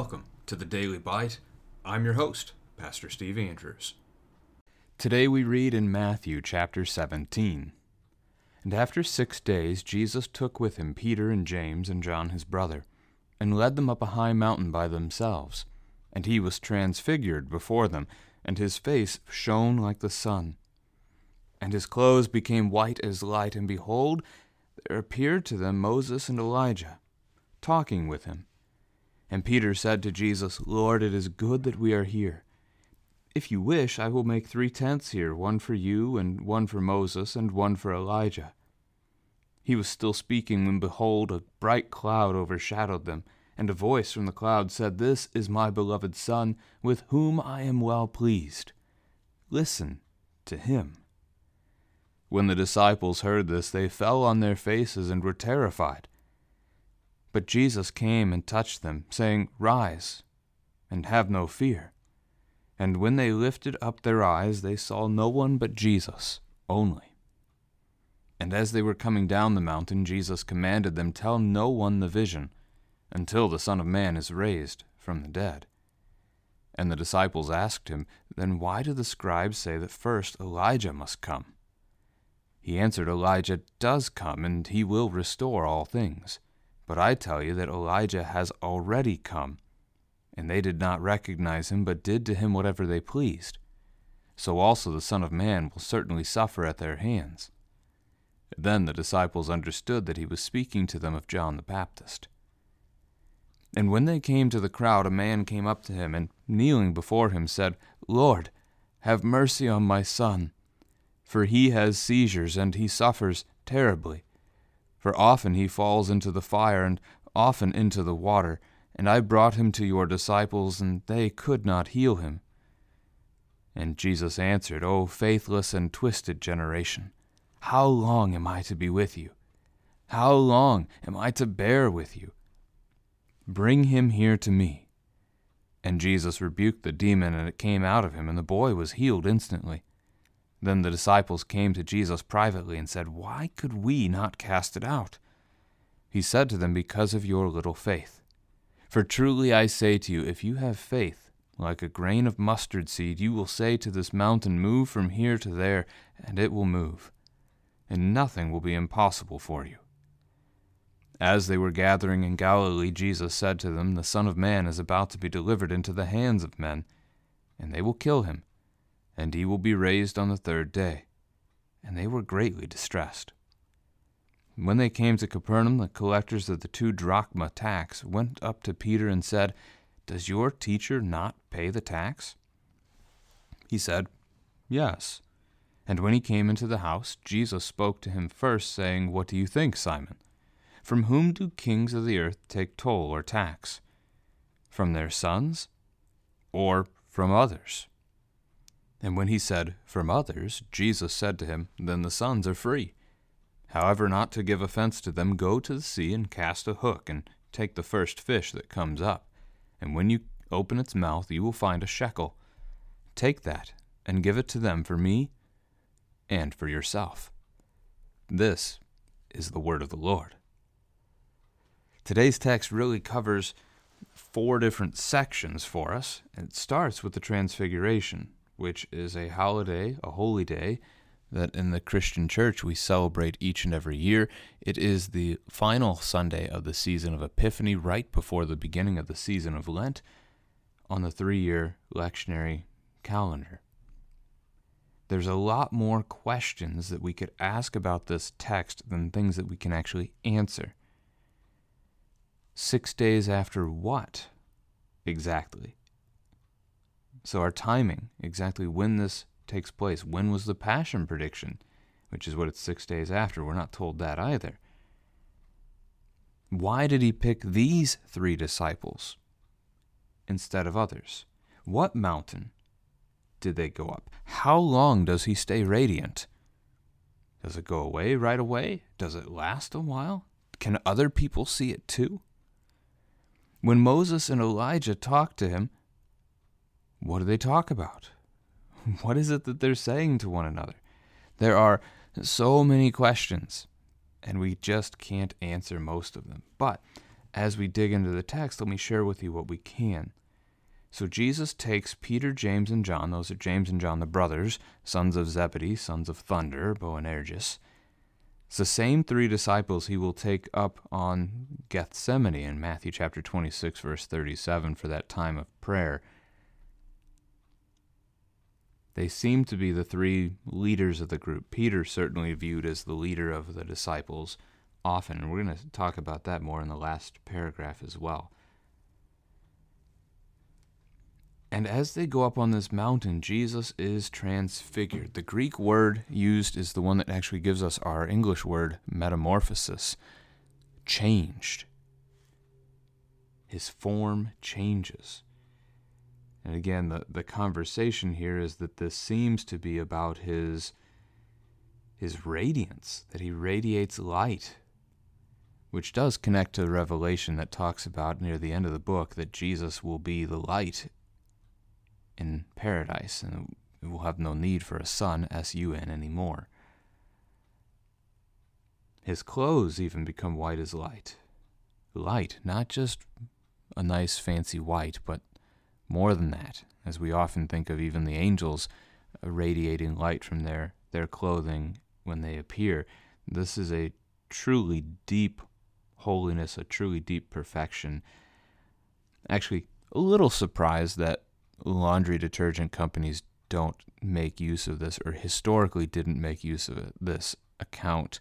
Welcome to the Daily Bite. I'm your host, Pastor Steve Andrews. Today we read in Matthew chapter 17. And after six days Jesus took with him Peter and James and John his brother, and led them up a high mountain by themselves. And he was transfigured before them, and his face shone like the sun. And his clothes became white as light, and behold, there appeared to them Moses and Elijah, talking with him. And Peter said to Jesus, Lord, it is good that we are here. If you wish, I will make three tents here, one for you, and one for Moses, and one for Elijah. He was still speaking when, behold, a bright cloud overshadowed them, and a voice from the cloud said, This is my beloved Son, with whom I am well pleased. Listen to him. When the disciples heard this, they fell on their faces and were terrified. But Jesus came and touched them, saying, Rise, and have no fear. And when they lifted up their eyes, they saw no one but Jesus only. And as they were coming down the mountain, Jesus commanded them, Tell no one the vision, until the Son of Man is raised from the dead. And the disciples asked him, Then why do the scribes say that first Elijah must come? He answered, Elijah does come, and he will restore all things. But I tell you that Elijah has already come, and they did not recognize him, but did to him whatever they pleased. So also the Son of Man will certainly suffer at their hands. Then the disciples understood that he was speaking to them of John the Baptist. And when they came to the crowd, a man came up to him, and kneeling before him said, Lord, have mercy on my son, for he has seizures, and he suffers terribly. For often he falls into the fire, and often into the water. And I brought him to your disciples, and they could not heal him. And Jesus answered, O faithless and twisted generation, how long am I to be with you? How long am I to bear with you? Bring him here to me. And Jesus rebuked the demon, and it came out of him, and the boy was healed instantly. Then the disciples came to Jesus privately and said, Why could we not cast it out? He said to them, Because of your little faith. For truly I say to you, if you have faith, like a grain of mustard seed, you will say to this mountain, Move from here to there, and it will move, and nothing will be impossible for you. As they were gathering in Galilee, Jesus said to them, The Son of Man is about to be delivered into the hands of men, and they will kill him and he will be raised on the third day. And they were greatly distressed. When they came to Capernaum, the collectors of the two drachma tax went up to Peter and said, Does your teacher not pay the tax? He said, Yes. And when he came into the house, Jesus spoke to him first, saying, What do you think, Simon? From whom do kings of the earth take toll or tax? From their sons, or from others? And when he said, From others, Jesus said to him, Then the sons are free. However, not to give offense to them, go to the sea and cast a hook, and take the first fish that comes up. And when you open its mouth, you will find a shekel. Take that, and give it to them for me and for yourself. This is the word of the Lord. Today's text really covers four different sections for us. It starts with the Transfiguration, which is a holiday, a holy day, that in the Christian church we celebrate each and every year. It is the final Sunday of the season of Epiphany, right before the beginning of the season of Lent, on the three year lectionary calendar. There's a lot more questions that we could ask about this text than things that we can actually answer. Six days after what exactly? So our timing, exactly when this takes place, when was the passion prediction, which is what it's six days after. We're not told that either. Why did he pick these three disciples instead of others? What mountain did they go up? How long does he stay radiant? Does it go away right away? Does it last a while? Can other people see it too? When Moses and Elijah talked to him, what do they talk about? What is it that they're saying to one another? There are so many questions, and we just can't answer most of them. But as we dig into the text, let me share with you what we can. So Jesus takes Peter, James, and John, those are James and John the brothers, sons of Zebedee, sons of thunder, Boanerges. It's the same three disciples he will take up on Gethsemane in Matthew chapter 26, verse 37, for that time of prayer. They seem to be the three leaders of the group. Peter certainly viewed as the leader of the disciples often, and we're going to talk about that more in the last paragraph as well. And as they go up on this mountain, Jesus is transfigured. The Greek word used is the one that actually gives us our English word metamorphosis changed. His form changes. And again, the, the conversation here is that this seems to be about his, his radiance, that he radiates light, which does connect to the revelation that talks about near the end of the book that Jesus will be the light in paradise, and will have no need for a sun, S-U-N, anymore. His clothes even become white as light. Light, not just a nice fancy white, but more than that, as we often think of even the angels radiating light from their, their clothing when they appear. This is a truly deep holiness, a truly deep perfection. Actually, a little surprised that laundry detergent companies don't make use of this or historically didn't make use of it, this account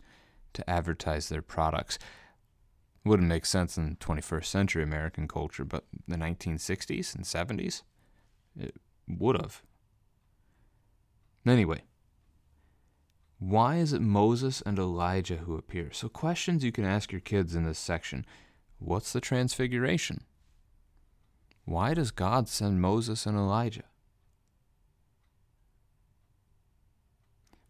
to advertise their products. Wouldn't make sense in 21st century American culture, but the 1960s and 70s, it would have. Anyway, why is it Moses and Elijah who appear? So, questions you can ask your kids in this section. What's the transfiguration? Why does God send Moses and Elijah?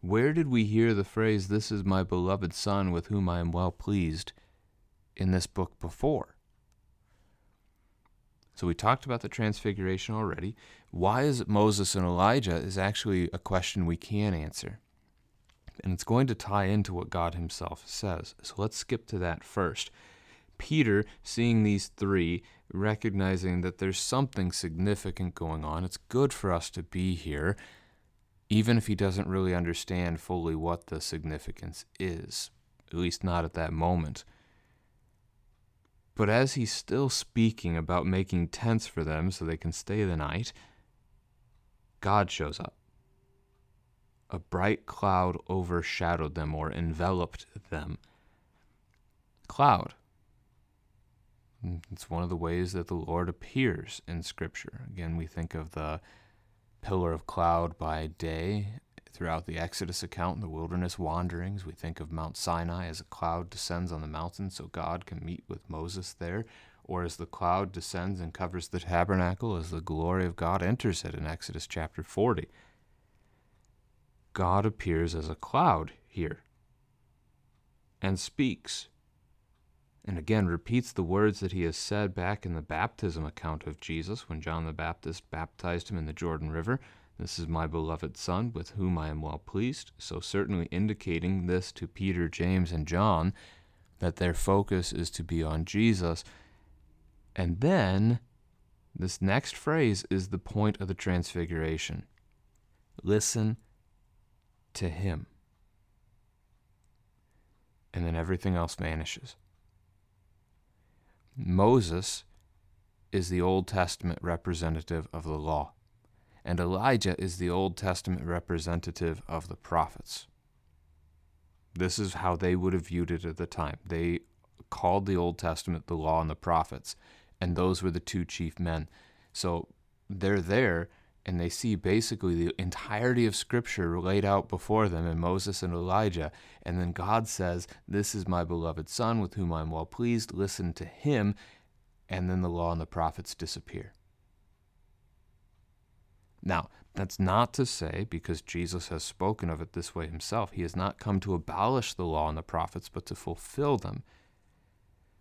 Where did we hear the phrase, This is my beloved Son with whom I am well pleased, in this book before? So we talked about the transfiguration already. Why is it Moses and Elijah is actually a question we can answer. And it's going to tie into what God Himself says. So let's skip to that first. Peter, seeing these three, recognizing that there's something significant going on, it's good for us to be here, even if he doesn't really understand fully what the significance is, at least not at that moment. But as he's still speaking about making tents for them so they can stay the night, God shows up. A bright cloud overshadowed them or enveloped them. Cloud it's one of the ways that the Lord appears in Scripture. Again, we think of the pillar of cloud by day throughout the Exodus account and the wilderness wanderings. We think of Mount Sinai as a cloud descends on the mountain so God can meet with Moses there, or as the cloud descends and covers the tabernacle as the glory of God enters it in Exodus chapter 40. God appears as a cloud here and speaks and again repeats the words that he has said back in the baptism account of Jesus when John the Baptist baptized him in the Jordan River. This is my beloved Son, with whom I am well pleased. So, certainly indicating this to Peter, James, and John that their focus is to be on Jesus. And then this next phrase is the point of the transfiguration listen to him. And then everything else vanishes. Moses is the Old Testament representative of the law, and Elijah is the Old Testament representative of the prophets. This is how they would have viewed it at the time. They called the Old Testament the law and the prophets, and those were the two chief men. So they're there and they see basically the entirety of Scripture laid out before them in Moses and Elijah. And then God says, This is my beloved Son with whom I am well pleased. Listen to him. And then the law and the prophets disappear. Now, that's not to say, because Jesus has spoken of it this way himself, he has not come to abolish the law and the prophets, but to fulfill them.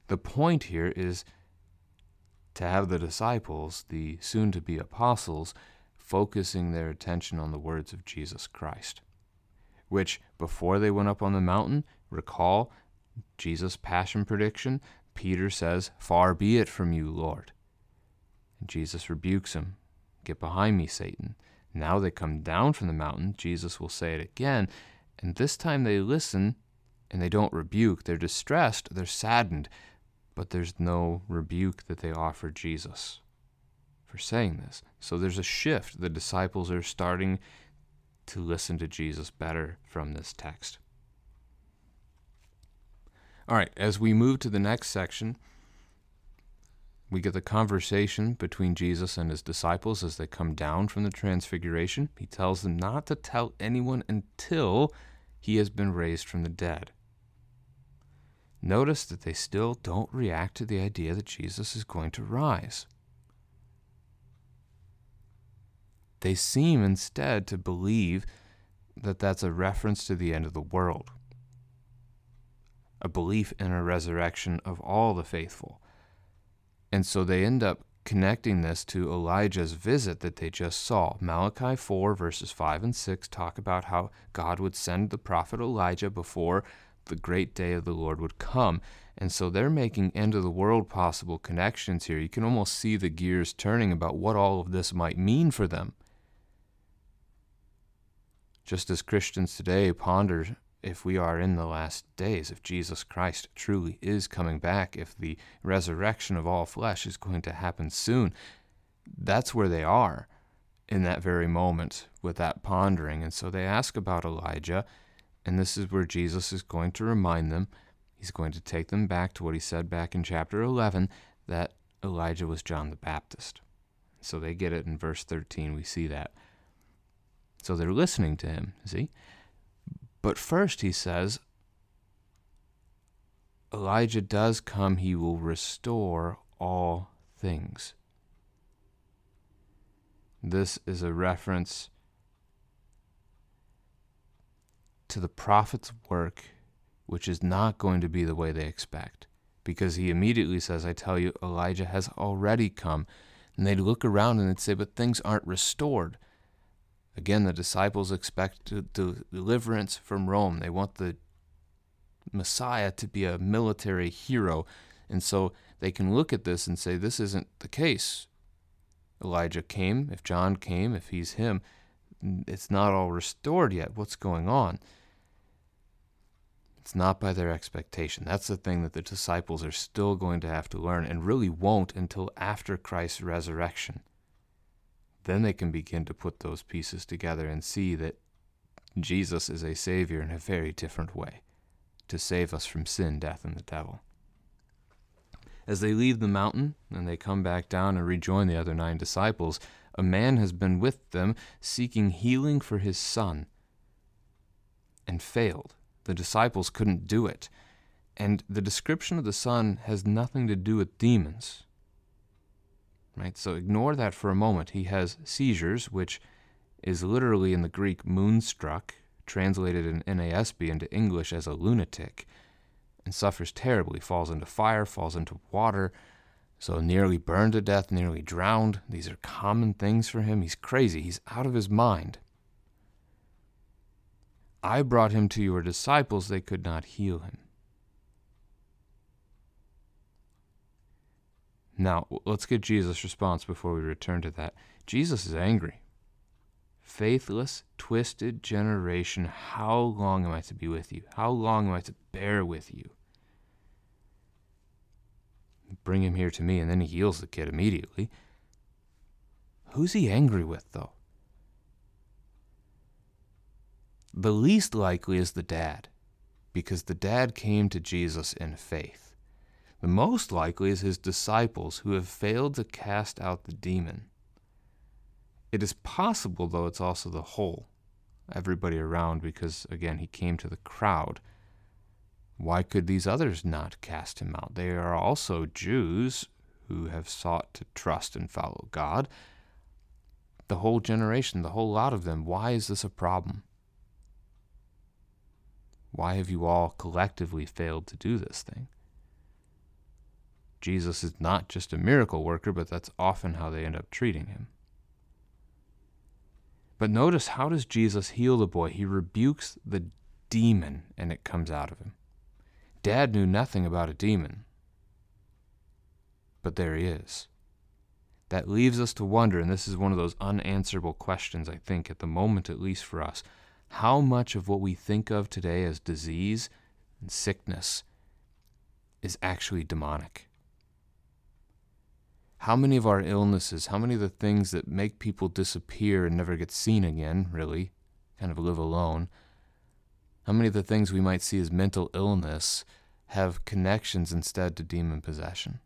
The point here is to have the disciples, the soon to be apostles, focusing their attention on the words of Jesus Christ, which, before they went up on the mountain, recall Jesus' passion prediction, Peter says, Far be it from you, Lord. And Jesus rebukes him, Get behind me, Satan. Now they come down from the mountain. Jesus will say it again. And this time they listen and they don't rebuke. They're distressed, they're saddened, but there's no rebuke that they offer Jesus for saying this. So there's a shift. The disciples are starting to listen to Jesus better from this text. All right, as we move to the next section, we get the conversation between Jesus and his disciples as they come down from the transfiguration. He tells them not to tell anyone until he has been raised from the dead. Notice that they still don't react to the idea that Jesus is going to rise. They seem instead to believe that that's a reference to the end of the world, a belief in a resurrection of all the faithful. And so they end up connecting this to Elijah's visit that they just saw. Malachi 4, verses 5 and 6 talk about how God would send the prophet Elijah before the great day of the Lord would come. And so they're making end of the world possible connections here. You can almost see the gears turning about what all of this might mean for them. Just as Christians today ponder if we are in the last days, if Jesus Christ truly is coming back, if the resurrection of all flesh is going to happen soon, that's where they are in that very moment with that pondering. And so they ask about Elijah, and this is where Jesus is going to remind them. He's going to take them back to what he said back in chapter 11 that Elijah was John the Baptist. So they get it in verse 13. We see that. So they're listening to him, see? But first he says, Elijah does come, he will restore all things. This is a reference to the prophet's work, which is not going to be the way they expect. Because he immediately says, I tell you, Elijah has already come. And they'd look around and they'd say, But things aren't restored. Again, the disciples expect deliverance from Rome. They want the Messiah to be a military hero. And so they can look at this and say, this isn't the case. Elijah came, if John came, if he's him, it's not all restored yet. What's going on? It's not by their expectation. That's the thing that the disciples are still going to have to learn and really won't until after Christ's resurrection then they can begin to put those pieces together and see that Jesus is a Savior in a very different way to save us from sin, death, and the devil. As they leave the mountain and they come back down and rejoin the other nine disciples, a man has been with them seeking healing for his son and failed. The disciples couldn't do it. And the description of the son has nothing to do with demons. Right? So ignore that for a moment. He has seizures, which is literally in the Greek moonstruck, translated in NASB into English as a lunatic, and suffers terribly, falls into fire, falls into water, so nearly burned to death, nearly drowned. These are common things for him. He's crazy, he's out of his mind. I brought him to your disciples, they could not heal him. Now, let's get Jesus' response before we return to that. Jesus is angry. Faithless, twisted generation, how long am I to be with you? How long am I to bear with you? Bring him here to me, and then he heals the kid immediately. Who's he angry with, though? The least likely is the dad, because the dad came to Jesus in faith. The most likely is his disciples who have failed to cast out the demon. It is possible, though, it's also the whole, everybody around, because, again, he came to the crowd. Why could these others not cast him out? They are also Jews who have sought to trust and follow God. The whole generation, the whole lot of them. Why is this a problem? Why have you all collectively failed to do this thing? Jesus is not just a miracle worker, but that's often how they end up treating him. But notice how does Jesus heal the boy? He rebukes the demon and it comes out of him. Dad knew nothing about a demon. but there he is. That leaves us to wonder, and this is one of those unanswerable questions, I think, at the moment, at least for us. How much of what we think of today as disease and sickness is actually demonic? How many of our illnesses, how many of the things that make people disappear and never get seen again, really, kind of live alone, how many of the things we might see as mental illness have connections instead to demon possession?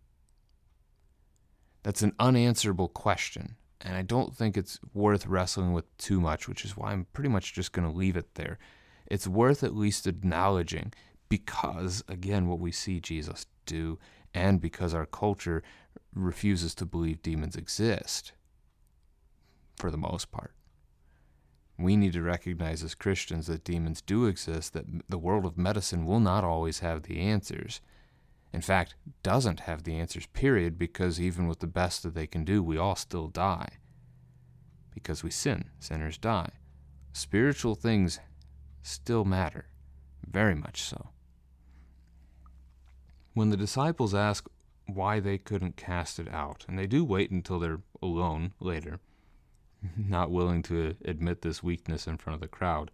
That's an unanswerable question, and I don't think it's worth wrestling with too much, which is why I'm pretty much just going to leave it there. It's worth at least acknowledging because, again, what we see Jesus do, and because our culture refuses to believe demons exist for the most part. We need to recognize as Christians that demons do exist, that the world of medicine will not always have the answers. In fact, doesn't have the answers, period, because even with the best that they can do, we all still die. Because we sin, sinners die. Spiritual things still matter, very much so. When the disciples ask why they couldn't cast it out, and they do wait until they're alone later, not willing to admit this weakness in front of the crowd,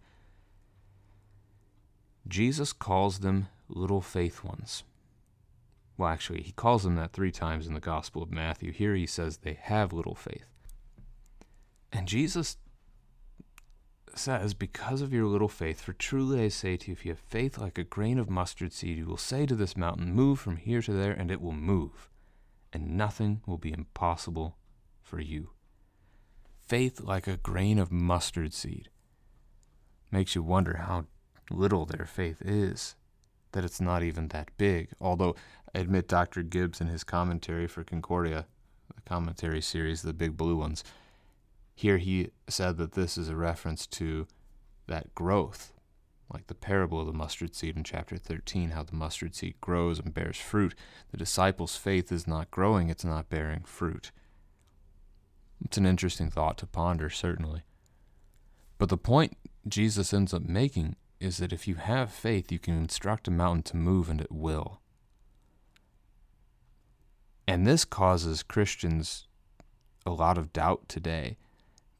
Jesus calls them little faith ones. Well, actually, he calls them that three times in the Gospel of Matthew. Here he says they have little faith. And Jesus says, Because of your little faith, for truly I say to you, if you have faith like a grain of mustard seed, you will say to this mountain, Move from here to there, and it will move, and nothing will be impossible for you. Faith like a grain of mustard seed makes you wonder how little their faith is, that it's not even that big. Although, I admit Dr. Gibbs in his commentary for Concordia, the commentary series, the big blue ones, here he said that this is a reference to that growth, like the parable of the mustard seed in chapter 13, how the mustard seed grows and bears fruit. The disciples' faith is not growing, it's not bearing fruit. It's an interesting thought to ponder, certainly. But the point Jesus ends up making is that if you have faith, you can instruct a mountain to move and it will. And this causes Christians a lot of doubt today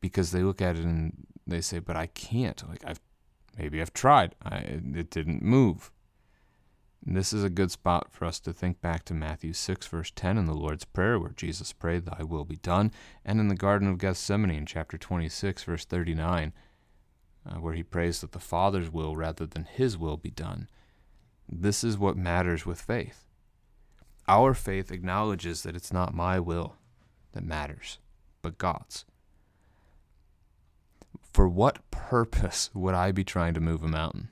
because they look at it and they say, "But I can't. Like I've maybe I've tried. I, it didn't move." And this is a good spot for us to think back to Matthew 6, verse 10 in the Lord's Prayer, where Jesus prayed, Thy will be done, and in the Garden of Gethsemane in chapter 26, verse 39, uh, where he prays that the Father's will rather than his will be done. This is what matters with faith. Our faith acknowledges that it's not my will that matters, but God's. For what purpose would I be trying to move a mountain?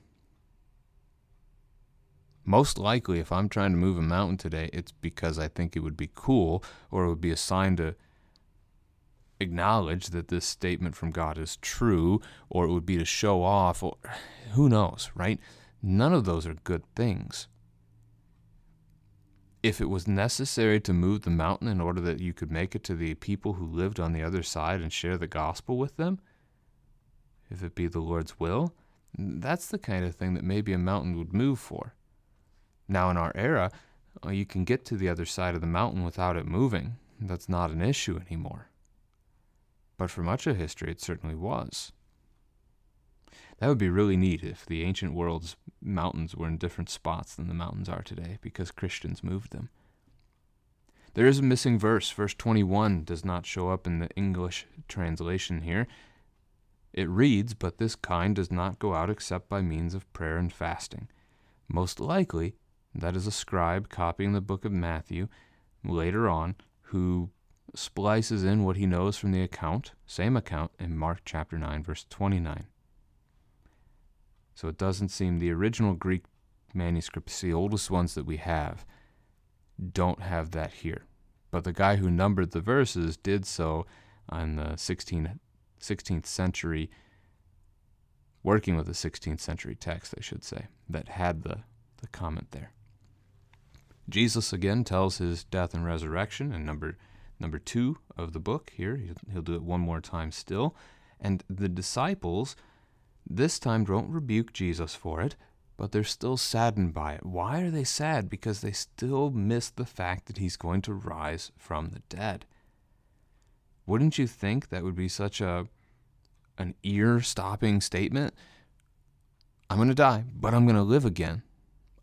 Most likely, if I'm trying to move a mountain today, it's because I think it would be cool or it would be a sign to acknowledge that this statement from God is true, or it would be to show off, or who knows, right? None of those are good things. If it was necessary to move the mountain in order that you could make it to the people who lived on the other side and share the gospel with them, if it be the Lord's will, that's the kind of thing that maybe a mountain would move for. Now, in our era, uh, you can get to the other side of the mountain without it moving. That's not an issue anymore. But for much of history, it certainly was. That would be really neat if the ancient world's mountains were in different spots than the mountains are today because Christians moved them. There is a missing verse. Verse 21 does not show up in the English translation here. It reads, But this kind does not go out except by means of prayer and fasting. Most likely, that is a scribe copying the book of Matthew later on who splices in what he knows from the account, same account, in Mark chapter 9, verse 29. So it doesn't seem the original Greek manuscripts, the oldest ones that we have, don't have that here. But the guy who numbered the verses did so on the 16 16th century, working with a 16th century text, I should say, that had the, the comment there. Jesus again tells his death and resurrection in number number two of the book here. He'll, he'll do it one more time still. And the disciples this time don't rebuke Jesus for it, but they're still saddened by it. Why are they sad? Because they still miss the fact that he's going to rise from the dead. Wouldn't you think that would be such a an ear-stopping statement? I'm going to die, but I'm going to live again.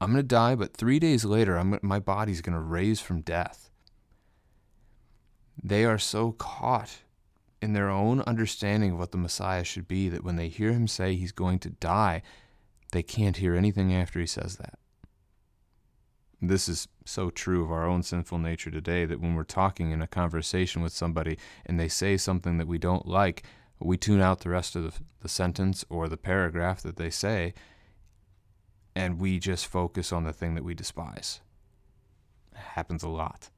I'm going to die, but 3 days later I'm my body's going to raise from death. They are so caught in their own understanding of what the Messiah should be that when they hear him say he's going to die, they can't hear anything after he says that. This is so true of our own sinful nature today that when we're talking in a conversation with somebody and they say something that we don't like, we tune out the rest of the, the sentence or the paragraph that they say and we just focus on the thing that we despise. It happens a lot.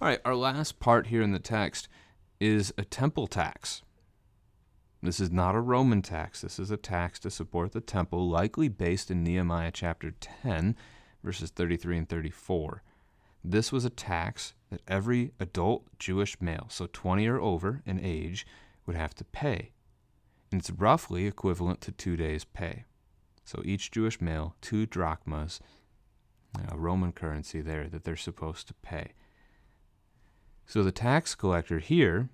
All right, our last part here in the text is a temple tax. This is not a Roman tax. This is a tax to support the temple, likely based in Nehemiah chapter 10, verses 33 and 34. This was a tax that every adult Jewish male, so 20 or over in age, would have to pay. And it's roughly equivalent to two days' pay. So each Jewish male, two drachmas, a Roman currency there that they're supposed to pay. So the tax collector here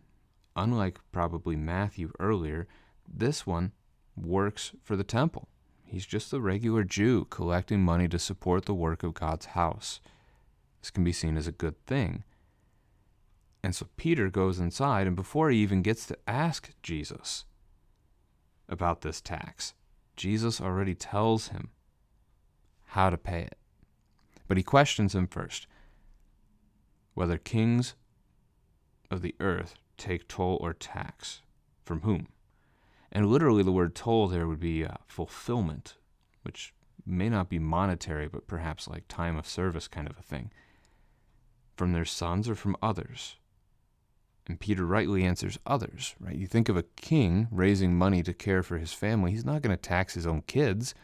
unlike probably Matthew earlier, this one works for the temple. He's just a regular Jew collecting money to support the work of God's house. This can be seen as a good thing. And so Peter goes inside, and before he even gets to ask Jesus about this tax, Jesus already tells him how to pay it. But he questions him first whether kings of the earth take toll or tax. From whom? And literally, the word toll there would be uh, fulfillment, which may not be monetary, but perhaps like time of service kind of a thing. From their sons or from others? And Peter rightly answers others, right? You think of a king raising money to care for his family, he's not going to tax his own kids.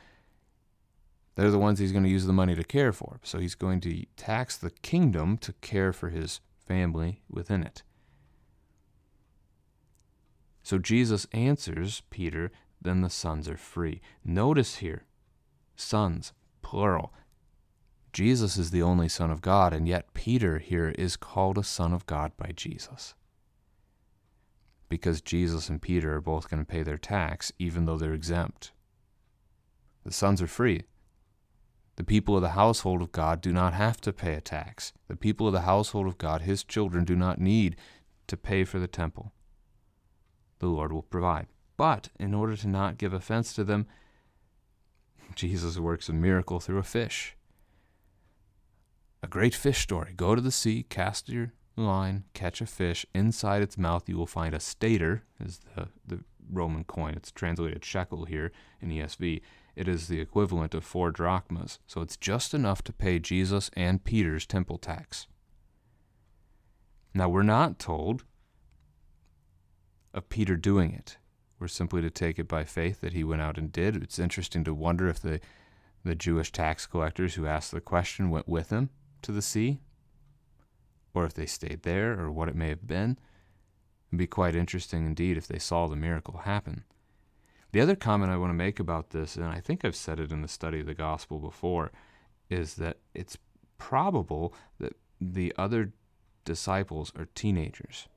They're the ones he's going to use the money to care for. So he's going to tax the kingdom to care for his family within it. So Jesus answers Peter, then the sons are free. Notice here, sons, plural. Jesus is the only Son of God, and yet Peter here is called a Son of God by Jesus. Because Jesus and Peter are both going to pay their tax, even though they're exempt. The sons are free. The people of the household of God do not have to pay a tax. The people of the household of God, his children, do not need to pay for the temple the Lord will provide. But in order to not give offense to them, Jesus works a miracle through a fish. A great fish story. Go to the sea, cast your line, catch a fish. Inside its mouth, you will find a stater, is the, the Roman coin. It's translated shekel here in ESV. It is the equivalent of four drachmas, so it's just enough to pay Jesus and Peter's temple tax. Now, we're not told of Peter doing it. We're simply to take it by faith that he went out and did. It's interesting to wonder if the, the Jewish tax collectors who asked the question went with him to the sea, or if they stayed there, or what it may have been. It'd be quite interesting indeed if they saw the miracle happen. The other comment I want to make about this, and I think I've said it in the study of the gospel before, is that it's probable that the other disciples are teenagers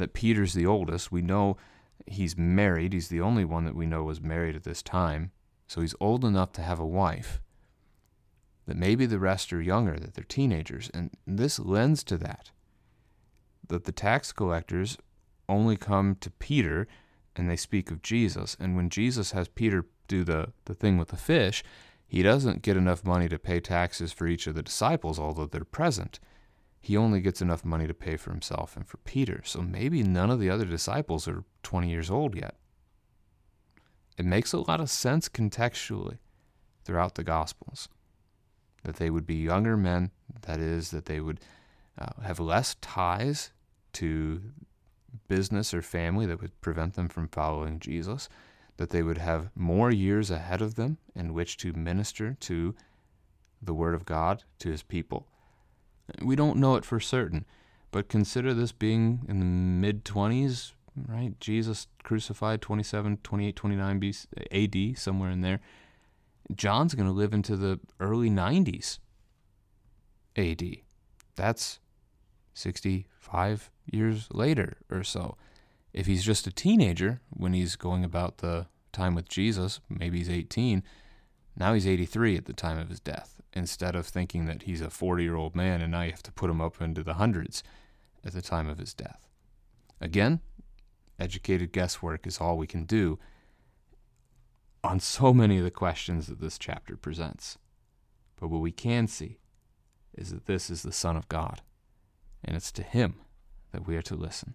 that Peter's the oldest. We know he's married. He's the only one that we know was married at this time. So he's old enough to have a wife. That maybe the rest are younger, that they're teenagers. And this lends to that. That the tax collectors only come to Peter and they speak of Jesus. And when Jesus has Peter do the, the thing with the fish, he doesn't get enough money to pay taxes for each of the disciples, although they're present he only gets enough money to pay for himself and for Peter. So maybe none of the other disciples are 20 years old yet. It makes a lot of sense contextually throughout the Gospels that they would be younger men, that is, that they would uh, have less ties to business or family that would prevent them from following Jesus, that they would have more years ahead of them in which to minister to the Word of God to His people we don't know it for certain, but consider this being in the mid 20s, right? Jesus crucified 27, 28, 29 BC, AD, somewhere in there. John's going to live into the early 90s AD. That's 65 years later or so. If he's just a teenager when he's going about the time with Jesus, maybe he's 18, now he's 83 at the time of his death, instead of thinking that he's a 40 year old man and now you have to put him up into the hundreds at the time of his death. Again, educated guesswork is all we can do on so many of the questions that this chapter presents. But what we can see is that this is the Son of God, and it's to him that we are to listen.